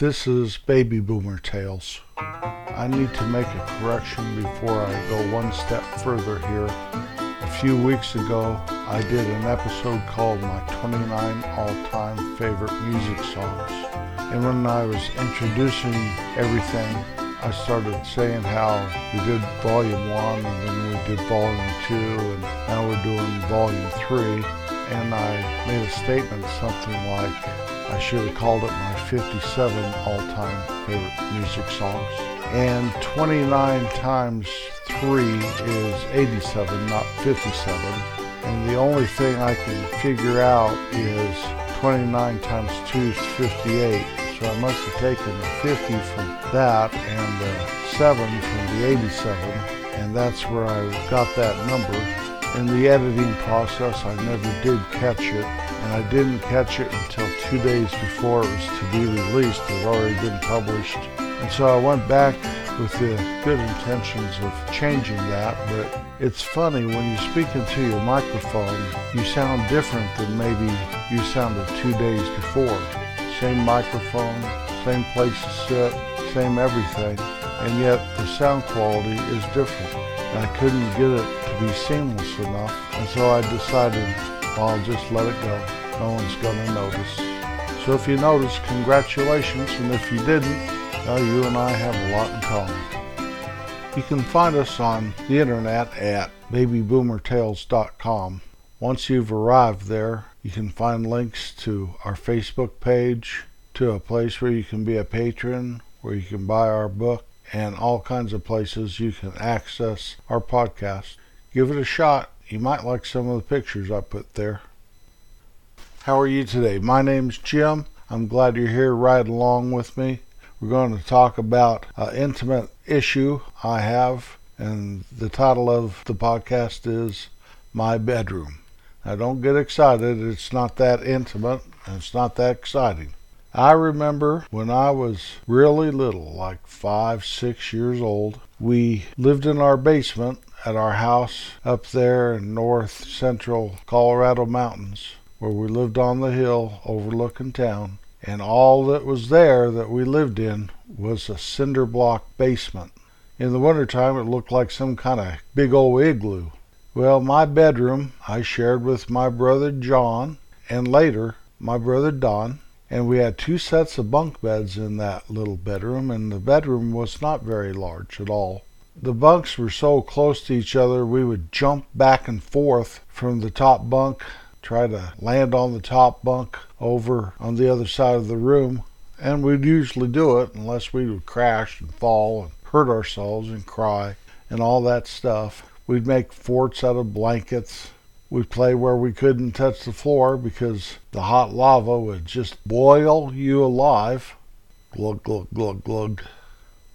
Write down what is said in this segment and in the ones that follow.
This is Baby Boomer Tales. I need to make a correction before I go one step further here. A few weeks ago, I did an episode called My 29 All-Time Favorite Music Songs. And when I was introducing everything, I started saying how we did volume one and then we did volume two and now we're doing volume three. And I made a statement something like, I should have called it my 57 all-time favorite music songs. And 29 times 3 is 87, not 57. And the only thing I can figure out is 29 times 2 is 58. So I must have taken the 50 from that and the 7 from the 87. And that's where I got that number. In the editing process, I never did catch it and I didn't catch it until two days before it was to be released. It had already been published. And so I went back with the good intentions of changing that, but it's funny when you speak into your microphone, you sound different than maybe you sounded two days before. Same microphone, same place to sit, same everything, and yet the sound quality is different. I couldn't get it to be seamless enough, and so I decided I'll just let it go. No one's going to notice. So if you notice, congratulations, and if you didn't, well, you and I have a lot in common. You can find us on the internet at babyboomertales.com. Once you've arrived there, you can find links to our Facebook page, to a place where you can be a patron, where you can buy our book, and all kinds of places you can access our podcast. Give it a shot you might like some of the pictures I put there. How are you today? My name's Jim. I'm glad you're here right along with me. We're going to talk about an intimate issue I have, and the title of the podcast is My Bedroom. Now, don't get excited. It's not that intimate, and it's not that exciting. I remember when I was really little, like five, six years old, we lived in our basement at our house up there in north central Colorado mountains where we lived on the hill overlooking town. And all that was there that we lived in was a cinder block basement. In the wintertime, it looked like some kind of big old igloo. Well, my bedroom I shared with my brother John and later my brother Don. And we had two sets of bunk beds in that little bedroom, and the bedroom was not very large at all. The bunks were so close to each other, we would jump back and forth from the top bunk, try to land on the top bunk over on the other side of the room, and we'd usually do it unless we would crash and fall and hurt ourselves and cry and all that stuff. We'd make forts out of blankets. We'd play where we couldn't touch the floor because the hot lava would just boil you alive. Glug, glug, glug, glug.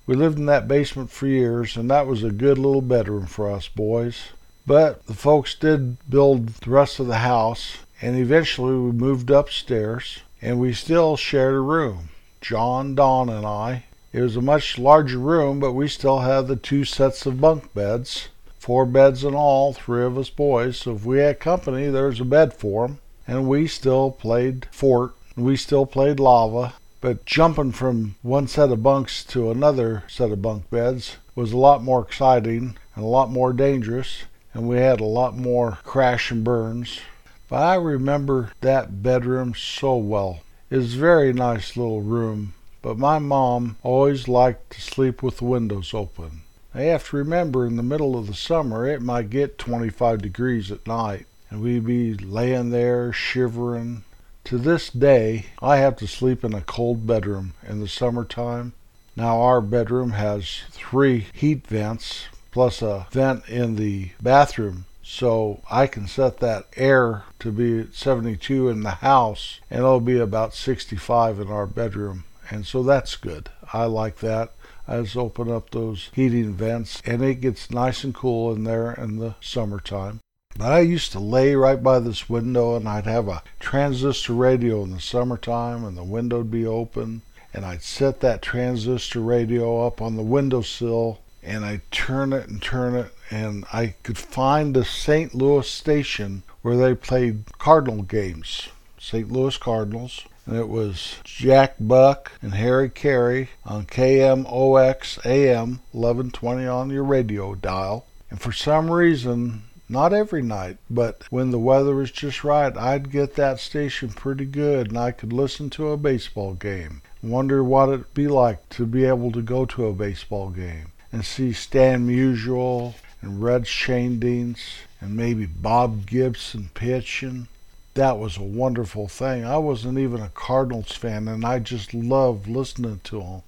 We lived in that basement for years, and that was a good little bedroom for us boys. But the folks did build the rest of the house, and eventually we moved upstairs, and we still shared a room. John, Don, and I. It was a much larger room, but we still had the two sets of bunk beds. Four beds in all, three of us boys. So if we had company, there was a bed for 'em. And we still played fort. We still played lava. But jumping from one set of bunks to another set of bunk beds was a lot more exciting and a lot more dangerous, and we had a lot more crash and burns. But I remember that bedroom so well. It was a very nice little room, but my mom always liked to sleep with the windows open. You have to remember in the middle of the summer it might get 25 degrees at night, and we'd be laying there shivering to this day, I have to sleep in a cold bedroom in the summertime. Now, our bedroom has three heat vents plus a vent in the bathroom. So I can set that air to be 72 in the house and it'll be about 65 in our bedroom. And so that's good. I like that. I just open up those heating vents and it gets nice and cool in there in the summertime. But I used to lay right by this window and I'd have a transistor radio in the summertime and the window'd be open and I'd set that transistor radio up on the windowsill and I'd turn it and turn it and I could find the St. Louis station where they played Cardinal games, St. Louis Cardinals. And it was Jack Buck and Harry Caray on KMOX AM 1120 on your radio dial. And for some reason, not every night, but when the weather was just right, I'd get that station pretty good and I could listen to a baseball game. Wonder what it'd be like to be able to go to a baseball game and see Stan Musial and Red Schoendienst and maybe Bob Gibson pitching. That was a wonderful thing. I wasn't even a Cardinals fan and I just loved listening to them.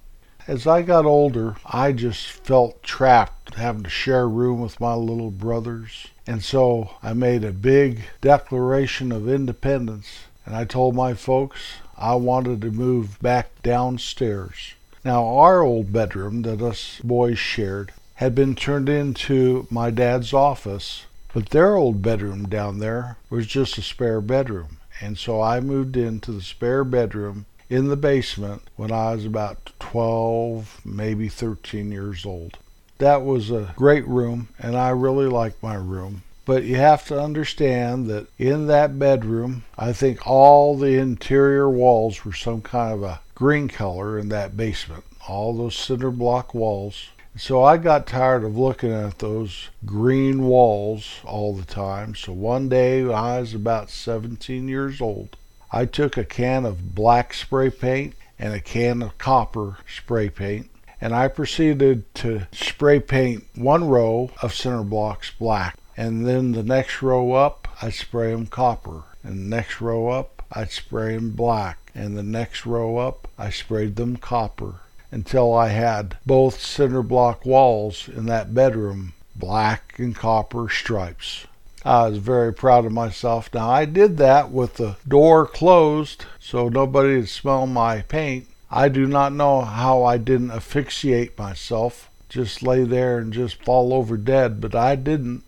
As I got older, I just felt trapped having to share a room with my little brothers. And so I made a big declaration of independence and I told my folks I wanted to move back downstairs. Now, our old bedroom that us boys shared had been turned into my dad's office, but their old bedroom down there was just a spare bedroom. And so I moved into the spare bedroom in the basement when I was about 12, maybe 13 years old. That was a great room, and I really liked my room. But you have to understand that in that bedroom, I think all the interior walls were some kind of a green color in that basement, all those cinder block walls. So I got tired of looking at those green walls all the time. So one day when I was about 17 years old. I took a can of black spray paint and a can of copper spray paint and I proceeded to spray paint one row of center blocks black and then the next row up, I'd spray them copper. And the next row up, I'd spray them black. And the next row up, I sprayed them copper until I had both cinder block walls in that bedroom black and copper stripes. I was very proud of myself. Now, I did that with the door closed so nobody would smell my paint. I do not know how I didn't asphyxiate myself, just lay there and just fall over dead, but I didn't.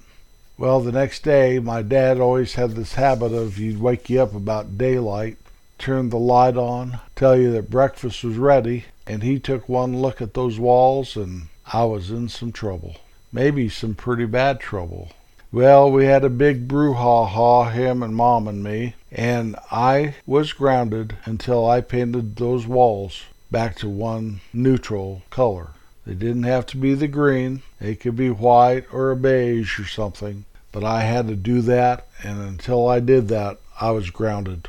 Well, the next day, my dad always had this habit of he'd wake you up about daylight, turn the light on, tell you that breakfast was ready, and he took one look at those walls, and I was in some trouble. Maybe some pretty bad trouble. Well, we had a big brouhaha, him and Mom and me, and I was grounded until I painted those walls back to one neutral color. They didn't have to be the green, they could be white or a beige or something. But I had to do that, and until I did that, I was grounded.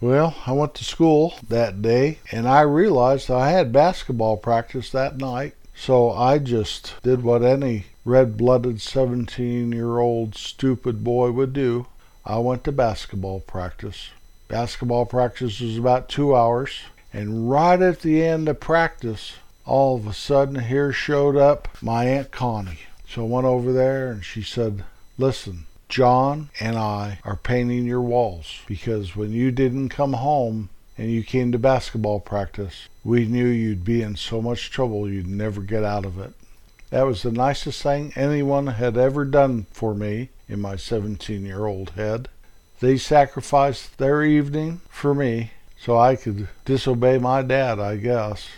Well, I went to school that day, and I realized I had basketball practice that night. So I just did what any red blooded 17 year old stupid boy would do. I went to basketball practice. Basketball practice was about two hours, and right at the end of practice, all of a sudden here showed up my Aunt Connie. So I went over there and she said, Listen, John and I are painting your walls because when you didn't come home and you came to basketball practice, we knew you'd be in so much trouble you'd never get out of it. That was the nicest thing anyone had ever done for me in my 17 year old head. They sacrificed their evening for me so I could disobey my dad, I guess.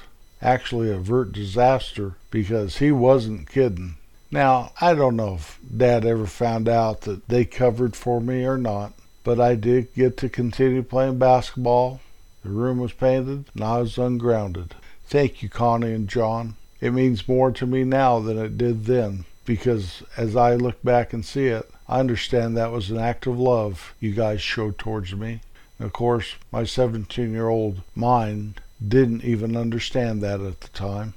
Actually, avert disaster because he wasn't kidding. Now, I don't know if Dad ever found out that they covered for me or not, but I did get to continue playing basketball. The room was painted and I was ungrounded. Thank you, Connie and John. It means more to me now than it did then, because as I look back and see it, I understand that was an act of love you guys showed towards me. And of course, my 17 year old mind didn't even understand that at the time.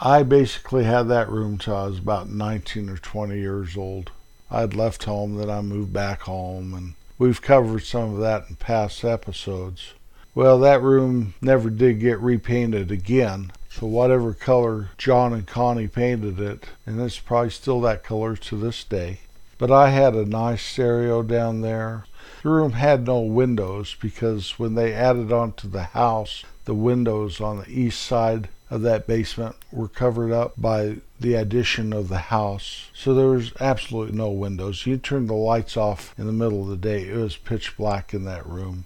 I basically had that room till I was about 19 or 20 years old. I'd left home, then I moved back home, and we've covered some of that in past episodes. Well, that room never did get repainted again, so whatever color John and Connie painted it, and it's probably still that color to this day. But I had a nice stereo down there. The room had no windows because when they added on to the house, the windows on the east side of that basement were covered up by the addition of the house. So there was absolutely no windows. You turned the lights off in the middle of the day, it was pitch black in that room.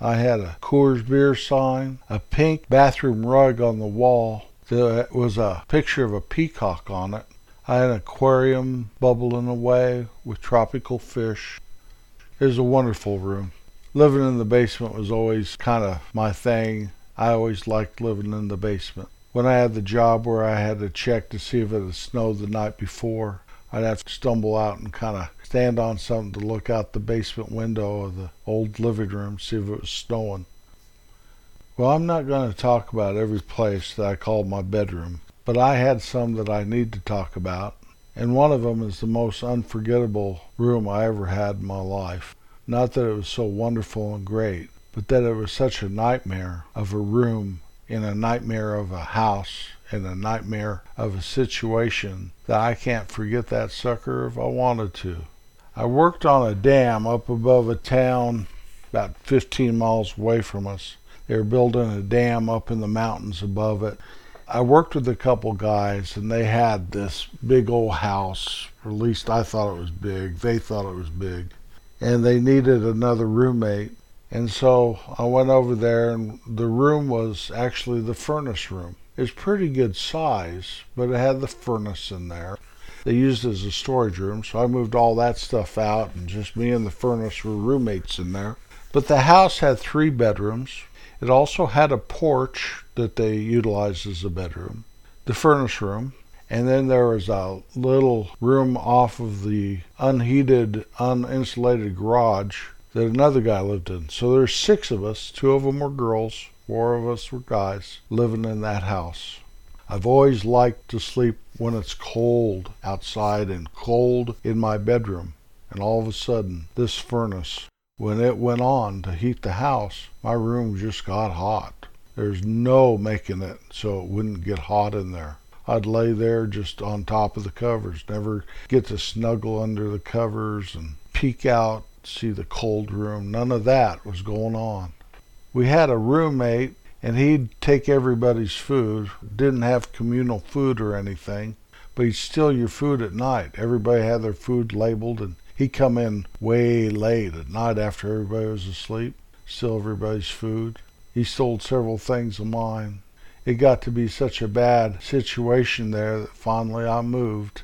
I had a Coors beer sign, a pink bathroom rug on the wall. There was a picture of a peacock on it. I had an aquarium bubbling away with tropical fish. It was a wonderful room. living in the basement was always kind of my thing. I always liked living in the basement. When I had the job where I had to check to see if it had snowed the night before, I'd have to stumble out and kind of stand on something to look out the basement window of the old living room, to see if it was snowing. Well, I'm not going to talk about every place that I called my bedroom, but I had some that I need to talk about, and one of them is the most unforgettable room I ever had in my life. Not that it was so wonderful and great, but that it was such a nightmare of a room in a nightmare of a house in a nightmare of a situation that I can't forget that sucker if I wanted to. I worked on a dam up above a town about 15 miles away from us. They were building a dam up in the mountains above it. I worked with a couple guys, and they had this big old house, or at least I thought it was big. They thought it was big. And they needed another roommate. And so I went over there, and the room was actually the furnace room. It's pretty good size, but it had the furnace in there. They used it as a storage room, so I moved all that stuff out, and just me and the furnace were roommates in there. But the house had three bedrooms. It also had a porch that they utilized as a bedroom, the furnace room, and then there was a little room off of the unheated, uninsulated garage that another guy lived in. So there's six of us. Two of them were girls, four of us were guys living in that house. I've always liked to sleep when it's cold outside and cold in my bedroom. And all of a sudden, this furnace when it went on to heat the house, my room just got hot. There's no making it so it wouldn't get hot in there. I'd lay there just on top of the covers, never get to snuggle under the covers and peek out, see the cold room. None of that was going on. We had a roommate, and he'd take everybody's food. Didn't have communal food or anything, but he'd steal your food at night. Everybody had their food labeled, and He'd come in way late at night after everybody was asleep, steal everybody's food. He stole several things of mine. It got to be such a bad situation there that finally I moved.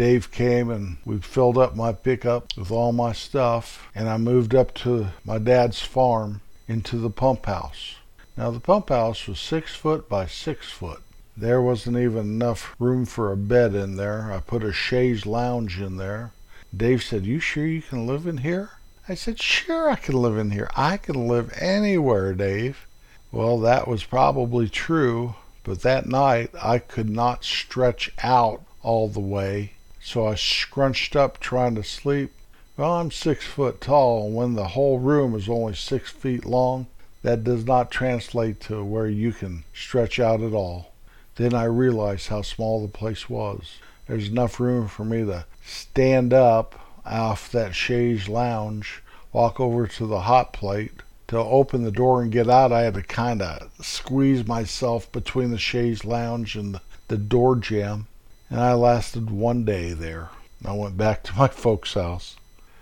Dave came and we filled up my pickup with all my stuff, and I moved up to my dad's farm into the pump house. Now, the pump house was six foot by six foot. There wasn't even enough room for a bed in there. I put a chaise lounge in there. Dave said, You sure you can live in here? I said, Sure, I can live in here. I can live anywhere, Dave. Well, that was probably true, but that night I could not stretch out all the way, so I scrunched up trying to sleep. Well, I'm six foot tall, and when the whole room is only six feet long, that does not translate to where you can stretch out at all. Then I realized how small the place was. There's enough room for me to stand up off that chaise lounge, walk over to the hot plate. To open the door and get out, I had to kind of squeeze myself between the chaise lounge and the, door jamb. And I lasted one day there. I went back to my folks' house.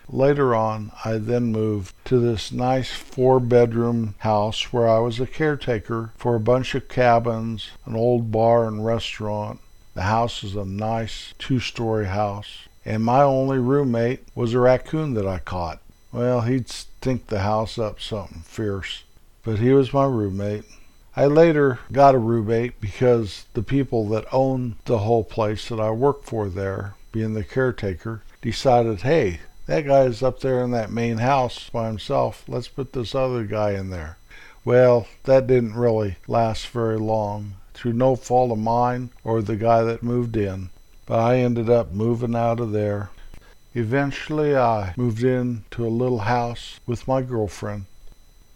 Later on, I then moved to this nice four bedroom house where I was a caretaker for a bunch of cabins, an old bar and restaurant. The house is a nice two story house and my only roommate was a raccoon that I caught. Well, he'd stink the house up something fierce, but he was my roommate. I later got a roommate because the people that owned the whole place that I worked for there, being the caretaker, decided, hey, that guy's up there in that main house by himself. Let's put this other guy in there. Well, that didn't really last very long. Through no fault of mine or the guy that moved in, but I ended up moving out of there. Eventually, I moved into a little house with my girlfriend,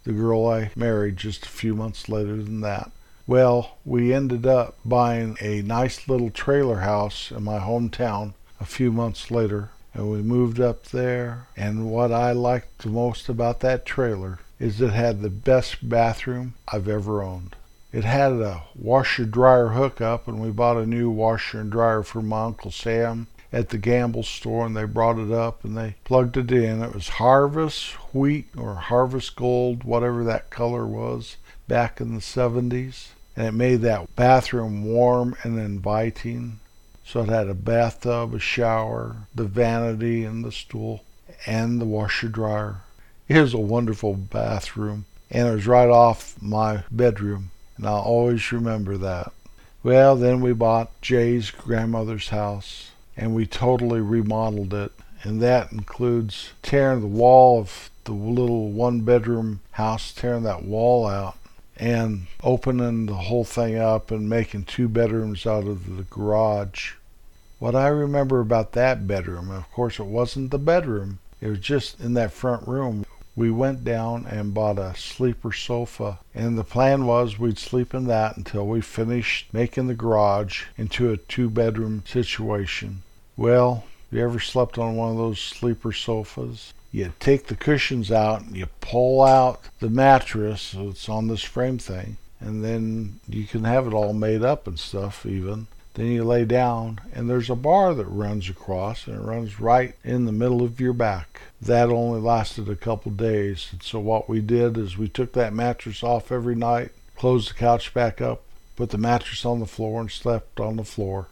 the girl I married just a few months later than that. Well, we ended up buying a nice little trailer house in my hometown a few months later, and we moved up there. And what I liked the most about that trailer is it had the best bathroom I've ever owned. It had a washer dryer hookup, and we bought a new washer and dryer for my Uncle Sam at the Gamble store, and they brought it up and they plugged it in. It was Harvest Wheat or Harvest Gold, whatever that color was, back in the 70s. And it made that bathroom warm and inviting. So it had a bathtub, a shower, the vanity, and the stool, and the washer dryer. It was a wonderful bathroom, and it was right off my bedroom, and I'll always remember that. Well, then we bought Jay's grandmother's house, and we totally remodeled it, and that includes tearing the wall of the little one bedroom house, tearing that wall out, and opening the whole thing up and making two bedrooms out of the garage. What I remember about that bedroom, of course, it wasn't the bedroom, it was just in that front room. We went down and bought a sleeper sofa, and the plan was we'd sleep in that until we finished making the garage into a two bedroom situation. Well, you ever slept on one of those sleeper sofas? you take the cushions out and you pull out the mattress so it's on this frame thing and then you can have it all made up and stuff even then you lay down and there's a bar that runs across and it runs right in the middle of your back that only lasted a couple days and so what we did is we took that mattress off every night closed the couch back up put the mattress on the floor and slept on the floor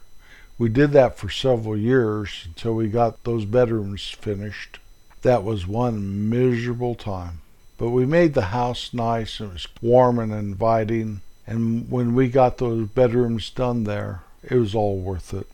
we did that for several years until we got those bedrooms finished that was one miserable time. But we made the house nice and it was warm and inviting. And when we got those bedrooms done there, it was all worth it.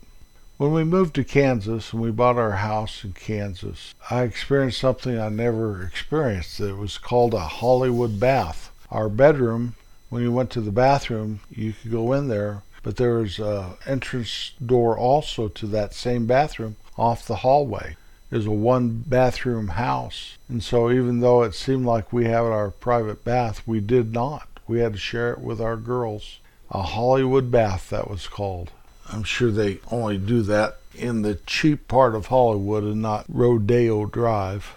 When we moved to Kansas and we bought our house in Kansas, I experienced something I never experienced. It was called a Hollywood bath. Our bedroom, when you went to the bathroom, you could go in there, but there was an entrance door also to that same bathroom off the hallway is a one bathroom house. And so even though it seemed like we had our private bath, we did not. We had to share it with our girls. A Hollywood bath, that was called. I'm sure they only do that in the cheap part of Hollywood and not Rodeo Drive.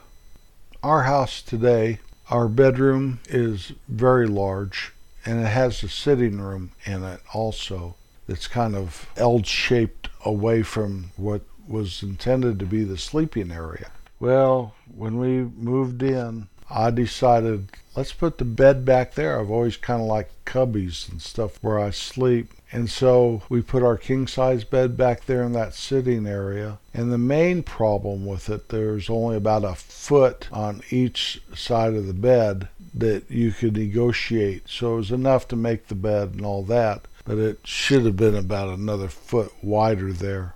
Our house today, our bedroom is very large and it has a sitting room in it also that's kind of L shaped away from what was intended to be the sleeping area. Well, when we moved in, I decided let's put the bed back there. I've always kind of liked cubbies and stuff where I sleep. And so we put our king size bed back there in that sitting area. And the main problem with it, there's only about a foot on each side of the bed that you could negotiate. So it was enough to make the bed and all that, but it should have been about another foot wider there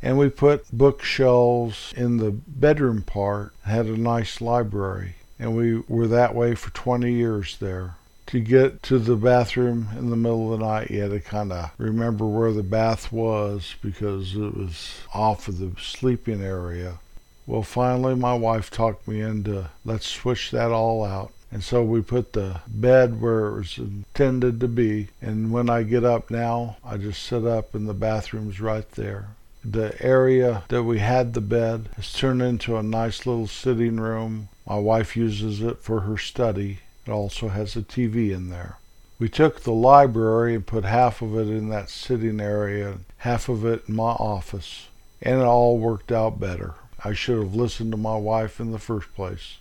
and we put bookshelves in the bedroom part had a nice library and we were that way for 20 years there. To get to the bathroom in the middle of the night you had to kind of remember where the bath was because it was off of the sleeping area. Well finally my wife talked me into let's switch that all out. And so we put the bed where it was intended to be. And when i get up now i just sit up and the bathroom's right there the area that we had the bed has turned into a nice little sitting room. My wife uses it for her study. It also has a TV in there. We took the library and put half of it in that sitting area, and half of it in my office, and it all worked out better. I should have listened to my wife in the first place.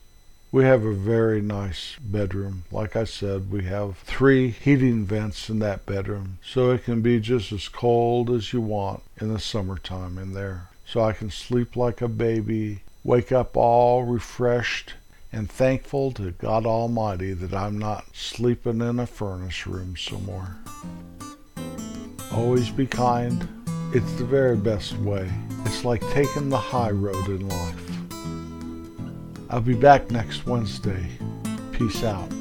We have a very nice bedroom. Like I said, we have three heating vents in that bedroom, so it can be just as cold as you want in the summertime in there. So I can sleep like a baby, wake up all refreshed and thankful to God Almighty that I'm not sleeping in a furnace room somewhere. Always be kind. It's the very best way. It's like taking the high road in life. I'll be back next Wednesday. Peace out.